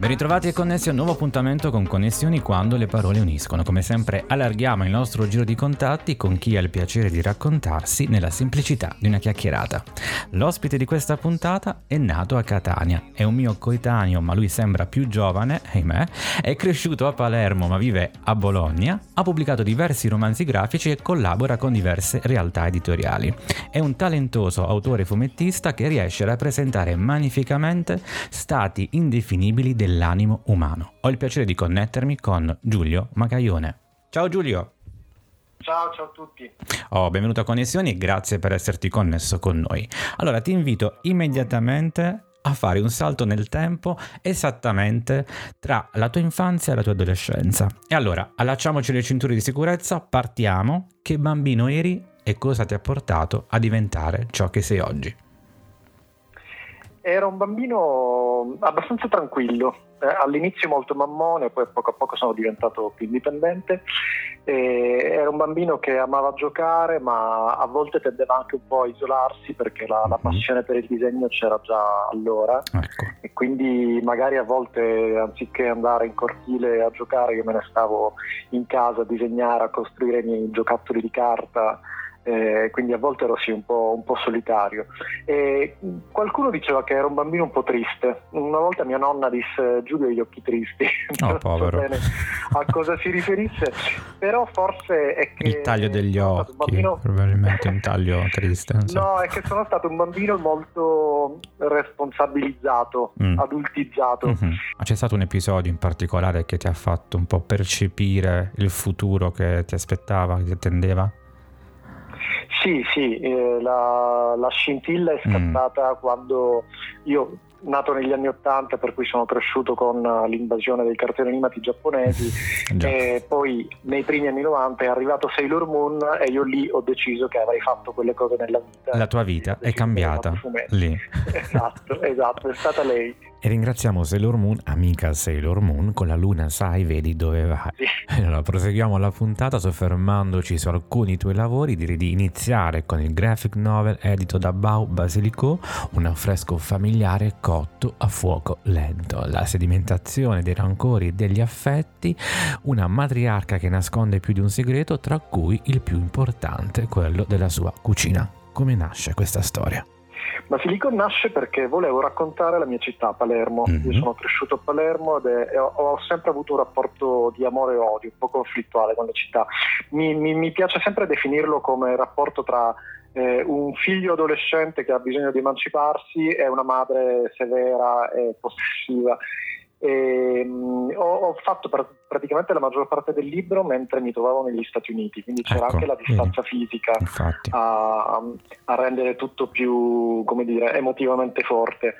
Ben ritrovati e connessi a un nuovo appuntamento con Connessioni quando le parole uniscono. Come sempre allarghiamo il nostro giro di contatti con chi ha il piacere di raccontarsi nella semplicità di una chiacchierata. L'ospite di questa puntata è nato a Catania, è un mio coetaneo ma lui sembra più giovane, ahimè, è cresciuto a Palermo ma vive a Bologna, ha pubblicato diversi romanzi grafici e collabora con diverse realtà editoriali. È un talentoso autore fumettista che riesce a rappresentare magnificamente stati indefinibili del dell'animo umano. Ho il piacere di connettermi con Giulio Macaione. Ciao Giulio! Ciao, ciao a tutti. Oh, benvenuto a Connessioni e grazie per esserti connesso con noi. Allora, ti invito immediatamente a fare un salto nel tempo esattamente tra la tua infanzia e la tua adolescenza. E allora, allacciamoci le cinture di sicurezza, partiamo. Che bambino eri e cosa ti ha portato a diventare ciò che sei oggi? Era un bambino abbastanza tranquillo, eh, all'inizio molto mammone, poi poco a poco sono diventato più indipendente. E era un bambino che amava giocare, ma a volte tendeva anche un po' a isolarsi perché la, la mhm. passione per il disegno c'era già allora. Ecco. E quindi magari a volte anziché andare in cortile a giocare, io me ne stavo in casa a disegnare, a costruire i miei giocattoli di carta eh, quindi a volte ero sì un po', un po solitario. E qualcuno diceva che era un bambino un po' triste. Una volta mia nonna disse Giulio ha gli occhi tristi, oh, non so bene a cosa si riferisse, però forse è che... Il taglio degli occhi, bambino... probabilmente un taglio triste. So. No, è che sono stato un bambino molto responsabilizzato, mm. adultizzato. Mm-hmm. Ma c'è stato un episodio in particolare che ti ha fatto un po' percepire il futuro che ti aspettava, che ti attendeva? Sì, sì, eh, la, la, scintilla è mm. scattata mm. quando io nato negli anni Ottanta, per cui sono cresciuto con l'invasione dei cartoni animati giapponesi e poi nei primi anni 90 è arrivato Sailor Moon e io lì ho deciso che avrei fatto quelle cose nella vita. La tua vita è cambiata lì. Esatto, esatto, è stata lei. E ringraziamo Sailor Moon, amica Sailor Moon, con la luna sai, vedi dove vai. Sì. Allora, proseguiamo la puntata soffermandoci su alcuni tuoi lavori, direi di iniziare con il graphic novel edito da Bau Basilico, un affresco familiare cotto a fuoco lento, la sedimentazione dei rancori e degli affetti, una matriarca che nasconde più di un segreto, tra cui il più importante, quello della sua cucina. Come nasce questa storia? Basilico nasce perché volevo raccontare la mia città, Palermo. Mm-hmm. Io sono cresciuto a Palermo e ho, ho, sempre avuto un rapporto di amore e odio, un po' conflittuale con la città. Mi, mi, mi piace sempre definirlo come rapporto tra eh, un figlio adolescente che ha bisogno di emanciparsi e una madre severa e possessiva. E, um, ho, ho, fatto pr- praticamente la maggior parte del libro mentre mi trovavo negli Stati Uniti, quindi c'era ecco, anche la distanza vedi. fisica a, a, rendere tutto più, come dire, emotivamente forte.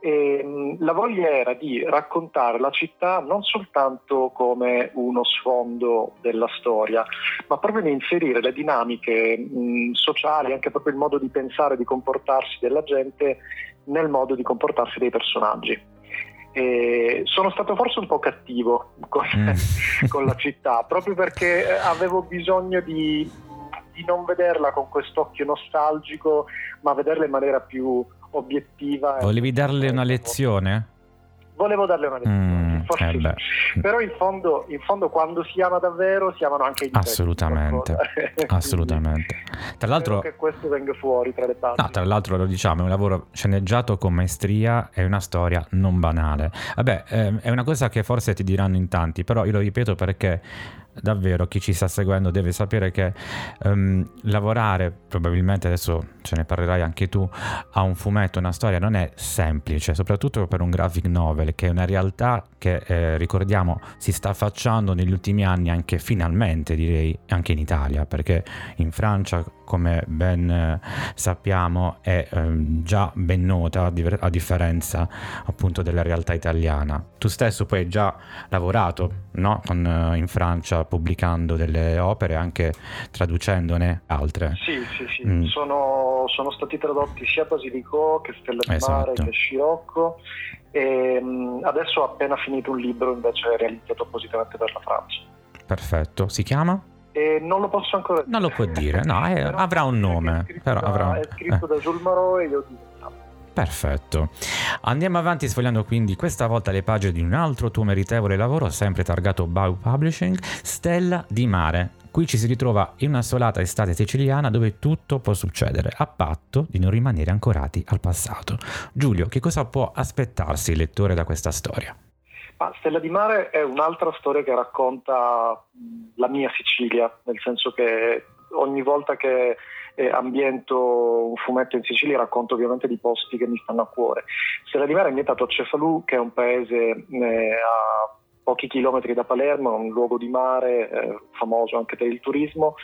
E, um, la voglia era di raccontare la città non soltanto come uno sfondo della storia, ma proprio di inserire le dinamiche mh, sociali, anche proprio il modo di pensare e di comportarsi della gente nel modo di comportarsi dei personaggi. E sono stato forse un po' cattivo con, mm. con la città, proprio perché eh, avevo bisogno di, di non vederla con quest'occhio nostalgico, ma vederla in maniera più obiettiva. Volevi darle una lezione? volevo darle una lezione. Mm, forse eh Però in fondo, in fondo, quando si ama davvero si amano anche i difetti. Assolutamente. Assolutamente. Tra l'altro che questo venga fuori tra le parti. No, tra l'altro lo diciamo, è un lavoro sceneggiato con maestria e una storia non banale. Vabbè, ehm, è una cosa che forse ti diranno in tanti, però io lo ripeto perché davvero chi ci sta seguendo deve sapere che um, lavorare, probabilmente adesso ce ne parlerai anche tu, a un fumetto, una storia non è semplice, soprattutto per un graphic novel, che è una realtà che eh, ricordiamo si sta affacciando negli ultimi anni anche finalmente, direi, anche in Italia, perché in Francia come ben eh, sappiamo è ehm, già ben nota a, differenza appunto della realtà italiana. Tu stesso poi hai già lavorato no? Con, eh, in Francia pubblicando delle opere, anche traducendone altre. Sì, sì, sì. Mm. Sono, sono, stati tradotti sia Basilico che Stella di esatto. Mare che Scirocco e um, adesso ho appena finito un libro invece realizzato appositamente per la Francia. Perfetto, si chiama? E non lo posso ancora dire. Non lo può dire, no, è, avrà un nome. È però avrà... è scritto eh. da Jules Marot e io di Perfetto. Andiamo avanti sfogliando quindi questa volta le pagine di un altro tuo meritevole lavoro, sempre targato Bau Publishing, Stella di Mare. Qui ci si ritrova in una solata estate siciliana dove tutto può succedere, a patto di non rimanere ancorati al passato. Giulio, che cosa può aspettarsi il lettore da questa storia? Ah, Stella di Mare è un'altra storia che racconta la mia Sicilia, nel senso che ogni volta che ambiento un fumetto in Sicilia racconto ovviamente di posti che mi stanno a cuore. Stella di Mare è ambientato a Cefalù, che è un paese eh, a pochi chilometri da Palermo, un luogo di mare eh, famoso anche per il turismo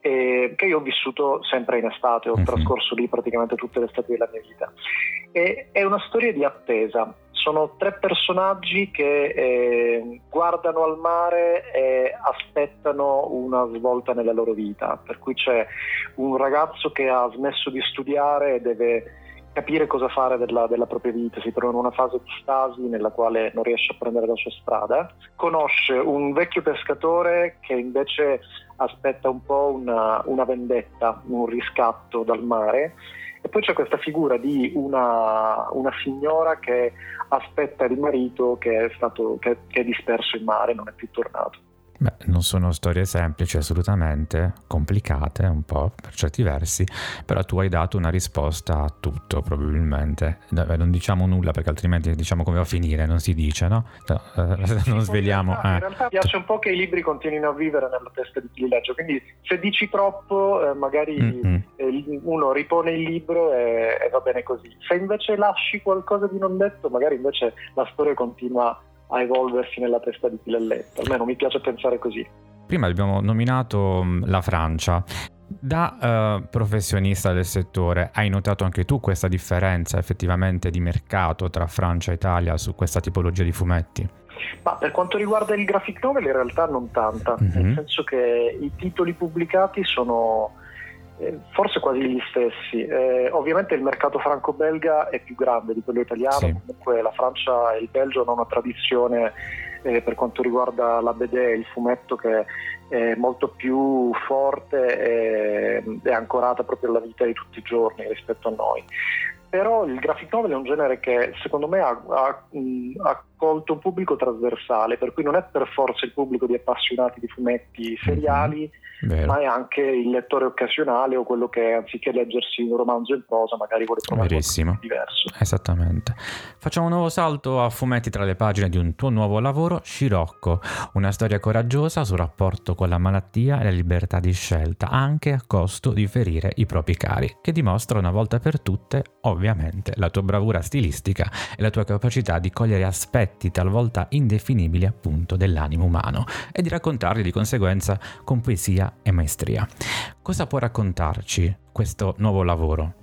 eh, che io ho vissuto sempre in estate, ho uh-huh. trascorso lì praticamente tutte le estati della mia vita. E, è una storia di attesa, sono tre personaggi che eh, guardano al mare e aspettano una svolta nella loro vita, per cui c'è un ragazzo che ha smesso di studiare e deve capire cosa fare della, della, propria vita, si trova in una fase di stasi nella quale non riesce a prendere la sua strada, conosce un vecchio pescatore che invece aspetta un po' una, una vendetta, un riscatto dal mare e poi c'è questa figura di una, una signora che aspetta il marito che è, stato, che, che è disperso in mare, non è più tornato. Beh, non sono storie semplici assolutamente, complicate un po' per certi versi, però tu hai dato una risposta a tutto probabilmente. Non diciamo nulla perché altrimenti diciamo come va a finire, non si dice, no? Eh, non sveliamo. In realtà, eh. in realtà piace un po' che i libri continuino a vivere nella testa di chi li legge, quindi se dici troppo eh, magari mm-hmm. uno ripone il libro e, e va bene così. Se invece lasci qualcosa di non detto, magari invece la storia continua a evolversi nella testa di chi l'ha letto. Almeno mi piace pensare così. Prima abbiamo nominato mm, la Francia. Da uh, professionista del settore, hai notato anche tu questa differenza effettivamente di mercato tra Francia e Italia su questa tipologia di fumetti? Ma per quanto riguarda il graphic novel in realtà non tanta, mm-hmm. nel senso che i titoli pubblicati sono forse quasi gli stessi. Eh, ovviamente il mercato franco-belga è più grande di quello italiano, sì. comunque la Francia e il Belgio hanno una tradizione eh, per quanto riguarda la BD e il fumetto che è molto più forte e è ancorata proprio alla vita di tutti i giorni rispetto a noi però il graphic novel è un genere che secondo me ha, ha, ha, colto un pubblico trasversale, per cui non è per forza il pubblico di appassionati di fumetti seriali, mm-hmm. ma è anche il lettore occasionale o quello che anziché leggersi un romanzo in prosa magari vuole trovare Verissimo. qualcosa di diverso. Esattamente. Facciamo un nuovo salto a fumetti tra le pagine di un tuo nuovo lavoro, Scirocco, una storia coraggiosa sul rapporto con la malattia e la libertà di scelta, anche a costo di ferire i propri cari, che dimostra una volta per tutte, ovviamente, la tua bravura stilistica e la tua capacità di cogliere aspetti aspetti talvolta indefinibili appunto dell'animo umano e di raccontarli di conseguenza con poesia e maestria. Cosa può raccontarci questo nuovo lavoro?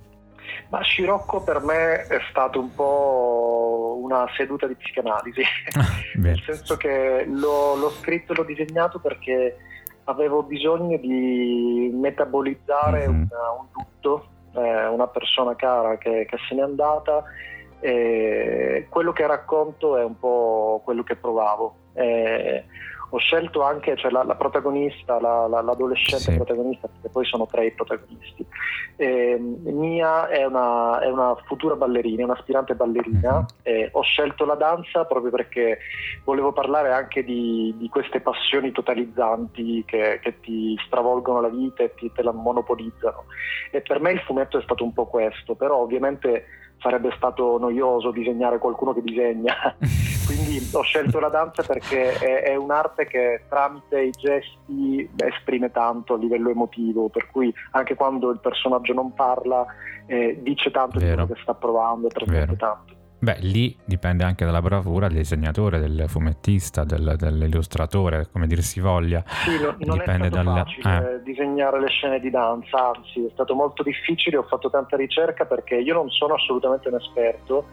Ma Scirocco per me è stato un po' una seduta di psicanalisi, ah, nel senso che l'ho, l'ho scritto e l'ho disegnato perché avevo bisogno di metabolizzare mm-hmm. un, un lutto, eh, una persona cara che, che se n'è andata e quello che racconto è un po' quello che provavo. E ho scelto anche cioè, la, la, protagonista, la, la, l'adolescente sì. protagonista, perché poi sono tre i protagonisti. E, Mia è una, è una, futura ballerina, è un'aspirante ballerina. Mm-hmm. ho scelto la danza proprio perché volevo parlare anche di, di queste passioni totalizzanti che, che, ti stravolgono la vita e ti, te la monopolizzano. E per me il fumetto è stato un po' questo, però ovviamente sarebbe stato noioso disegnare qualcuno che disegna. Quindi ho scelto la danza perché è, è, un'arte che tramite i gesti esprime tanto a livello emotivo, per cui anche quando il personaggio non parla eh, dice tanto Vero. di quello che sta provando e trasmette tanto. Beh, lì dipende anche dalla bravura del disegnatore, del fumettista, del, dell'illustratore, come dir si voglia. Sì, no, non dipende è stato dal... facile eh. disegnare le scene di danza, anzi è stato molto difficile, ho fatto tanta ricerca perché io non sono assolutamente un esperto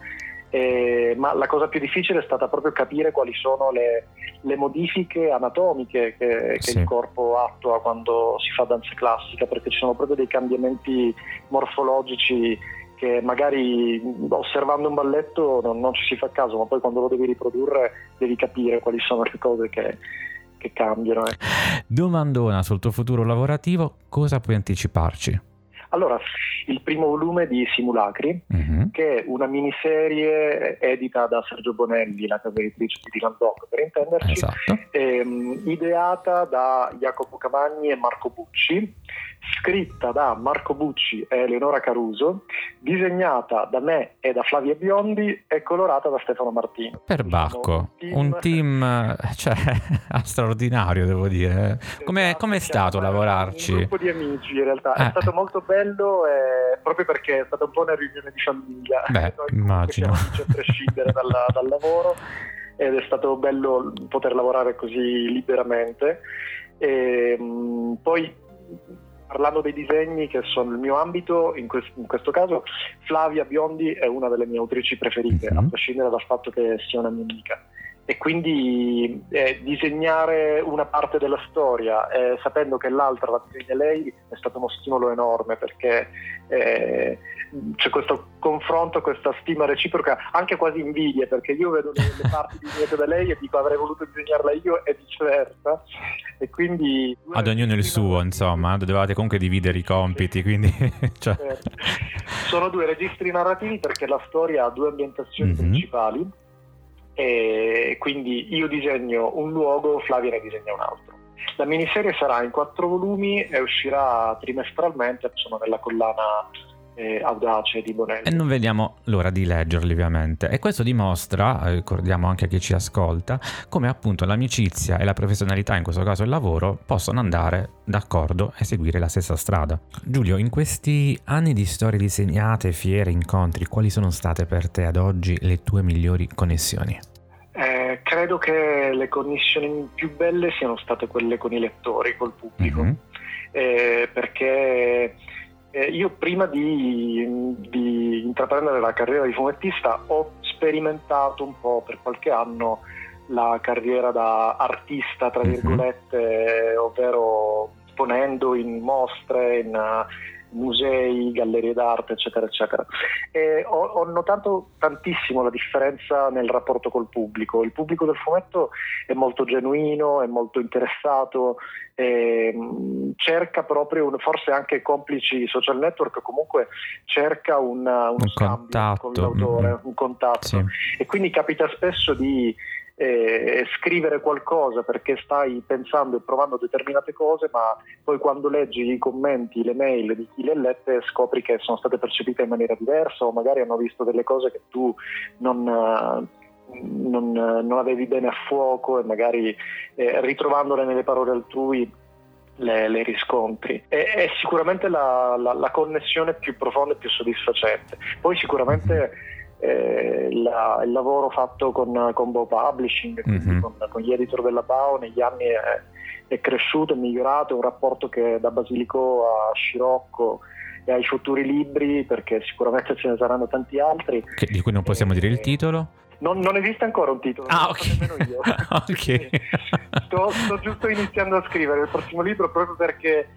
eh, ma la cosa più difficile è stata proprio capire quali sono le, le modifiche anatomiche che, che sì. il corpo attua quando si fa danza classica, perché ci sono proprio dei cambiamenti morfologici che magari osservando un balletto non, non, ci si fa caso, ma poi quando lo devi riprodurre devi capire quali sono le cose che, che cambiano. Eh. Domandona sul tuo futuro lavorativo, cosa puoi anticiparci? Allora, il primo volume di Simulacri, uh-huh. che è una miniserie edita da Sergio Bonelli, la casa editrice di Dylan Doc, per intenderci, esatto. ehm, ideata da Jacopo Cavagni e Marco Bucci, scritta da Marco Bucci e Eleonora Caruso, disegnata da me e da Flavia Biondi e colorata da Stefano Martino. Per Bacco, un team, un team cioè, straordinario devo dire. Come esatto, è stato lavorarci? Un gruppo di amici in realtà, eh. è stato molto bello eh, proprio perché è stata un po' una riunione di famiglia. Beh, Noi immagino. a prescindere dalla, dal lavoro ed è stato bello poter lavorare così liberamente. E, mh, poi parlando dei disegni che sono il mio ambito, in, questo, in questo caso Flavia Biondi è una delle mie autrici preferite, mm-hmm. a prescindere dal fatto che sia una mia amica. E quindi eh, disegnare una parte della storia eh, sapendo che l'altra la disegna lei è stato uno stimolo enorme perché eh, c'è questo confronto, questa stima reciproca, anche quasi invidia, perché io vedo le, le parti disegnate da lei e dico avrei voluto disegnarla io e viceversa. E quindi... Ad ognuno il suo, insomma, dovevate comunque dividere i compiti, quindi... cioè... certo. Sono due registri narrativi perché la storia ha due ambientazioni mm-hmm. principali e quindi io disegno un luogo, Flavia ne disegna un altro. La miniserie sarà in quattro volumi e uscirà trimestralmente, sono nella collana eh, audace di Bonelli. E non vediamo l'ora di leggerli ovviamente. E questo dimostra, eh, ricordiamo anche a chi ci ascolta, come appunto l'amicizia e la professionalità, in questo caso il lavoro, possono andare d'accordo e seguire la stessa strada. Giulio, in questi anni di storie disegnate, fiere, incontri, quali sono state per te ad oggi le tue migliori connessioni? Eh, credo che le connessioni più belle siano state quelle con i lettori, col pubblico, mm-hmm. eh, perché eh, io prima di, di, intraprendere la carriera di fumettista ho sperimentato un po' per qualche anno la carriera da artista, tra mhm. virgolette, mm-hmm. ovvero esponendo in mostre, in, musei, gallerie d'arte, eccetera, eccetera. Ho, ho, notato tantissimo la differenza nel rapporto col pubblico. Il pubblico del fumetto è molto genuino, è molto interessato, e, cerca proprio, un, forse anche complici social network, comunque cerca una, uno un contatto. con l'autore, mm-hmm. un contatto. Sì. E quindi capita spesso di eh, scrivere qualcosa perché stai pensando e provando determinate cose, ma poi quando leggi i commenti, le mail di chi le ha lette scopri che sono state percepite in maniera diversa o magari hanno visto delle cose che tu non, non, non avevi bene a fuoco e magari eh, ritrovandole nelle parole altrui le, le, riscontri. È, è sicuramente la, la, la, connessione più profonda e più soddisfacente. Poi sicuramente eh, la, il lavoro fatto con, con Bow Publishing, mm-hmm. con, con, gli editor della BAO negli anni è, è cresciuto, è migliorato, è un rapporto che da Basilico a Scirocco e ai futuri libri, perché sicuramente ce ne saranno tanti altri. Che, di cui non possiamo e, dire il titolo? Non, non, esiste ancora un titolo, ah, ok. nemmeno io. okay. sto, sto giusto iniziando a scrivere il prossimo libro proprio perché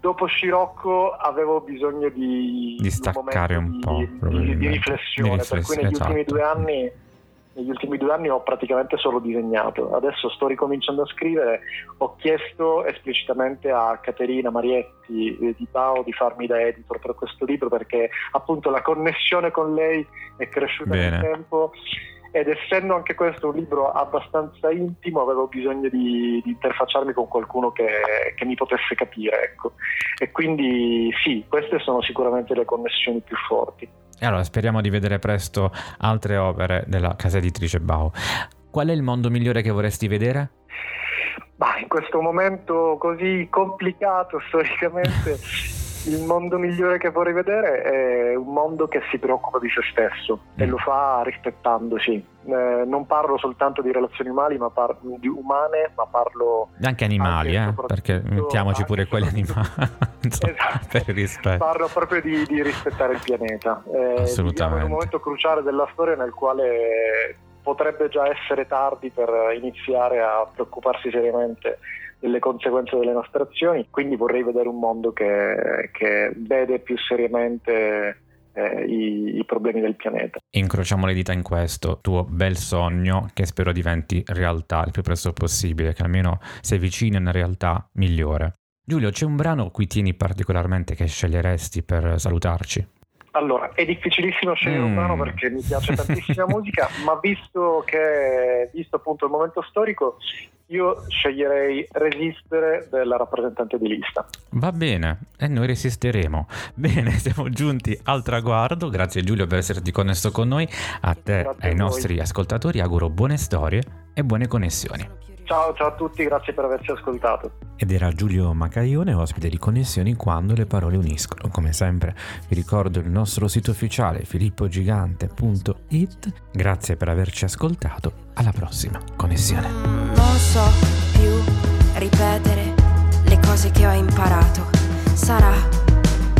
dopo Scirocco avevo bisogno di, di staccare un, un po' di, di, di riflessione, per cui negli esatto. ultimi due anni negli ultimi due anni ho praticamente solo disegnato. Adesso sto ricominciando a scrivere. Ho chiesto esplicitamente a Caterina Marietti eh, di Pao di farmi da editor per questo libro perché appunto la connessione con lei è cresciuta Bene. nel tempo ed essendo anche questo un libro abbastanza intimo avevo bisogno di, di interfacciarmi con qualcuno che, che, mi potesse capire ecco. e quindi sì, queste sono sicuramente le connessioni più forti. E allora speriamo di vedere presto altre opere della casa editrice Bau. Qual è il mondo migliore che vorresti vedere? Bah, in questo momento così complicato storicamente il mondo migliore che vorrei vedere è un mondo che si preoccupa di se stesso mm. e lo fa rispettandosi. Eh, non parlo soltanto di relazioni umane, ma, par- di umane, ma parlo anche animali, anche, eh, perché mettiamoci pure quelli animali esatto. per rispetto. Parlo proprio di, di rispettare il pianeta. Eh, Assolutamente. È un momento cruciale della storia nel quale potrebbe già essere tardi per iniziare a preoccuparsi seriamente delle conseguenze delle nostre azioni, quindi vorrei vedere un mondo che, che vede più seriamente eh, i, i, problemi del pianeta. Incrociamo le dita in questo tuo bel sogno che spero diventi realtà il più presto possibile, che almeno sei vicino a una realtà migliore. Giulio, c'è un brano a cui tieni particolarmente che sceglieresti per salutarci? Allora, è difficilissimo scegliere mm. un brano perché mi piace tantissima musica, ma visto che, visto appunto il momento storico, io sceglierei resistere della rappresentante di lista. Va bene, e noi resisteremo. Bene, siamo giunti al traguardo. Grazie Giulio per esserti connesso con noi. A te e ai nostri ascoltatori auguro buone storie e buone connessioni. Ciao, ciao a tutti, grazie per averci ascoltato. Ed era Giulio Macaione, ospite di Connessioni quando le parole uniscono. Come sempre vi ricordo il nostro sito ufficiale filippogigante.it. Grazie per averci ascoltato. Alla prossima connessione. Non so più ripetere le cose che ho imparato. Sarà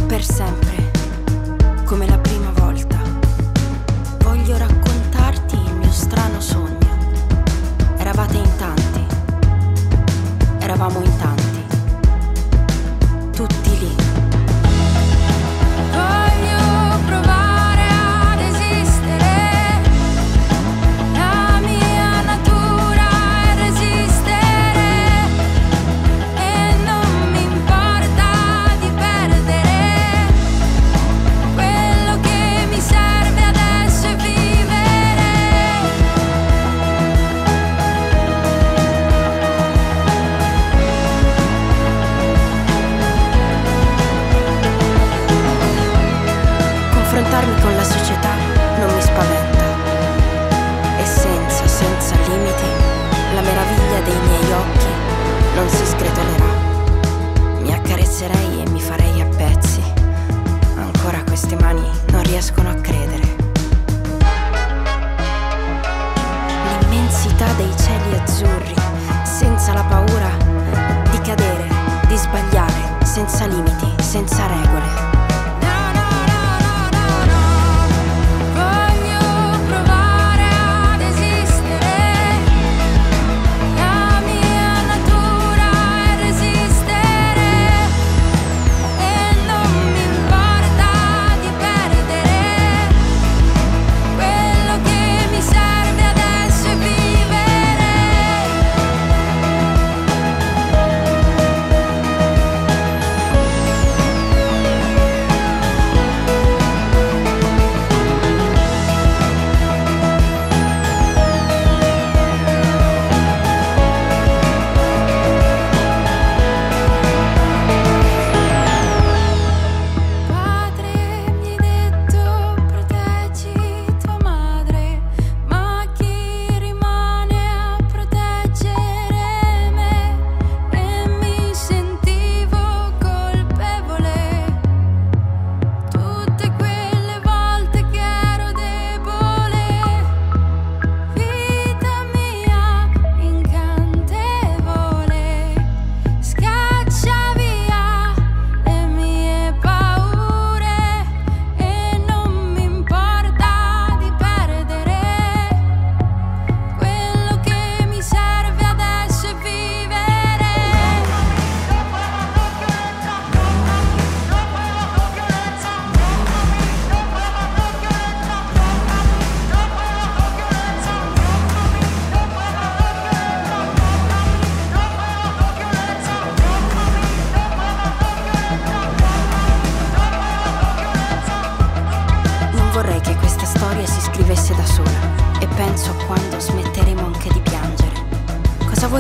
per sempre come la prima farmi con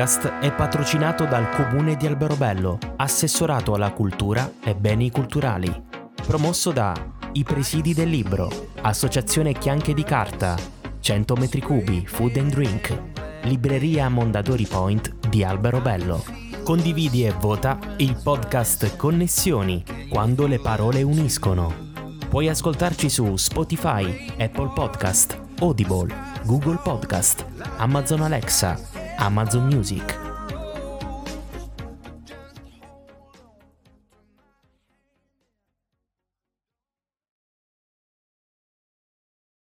podcast è patrocinato dal Comune di Alberobello, assessorato alla cultura e beni culturali. Promosso da I Presidi del Libro, Associazione Chianche di Carta, 100 metri cubi, Food and Drink, Libreria Mondadori Point di Alberobello. Condividi e vota il podcast Connessioni, quando le parole uniscono. Puoi ascoltarci su Spotify, Apple Podcast, Audible, Google Podcast, Amazon Alexa, Amazon Music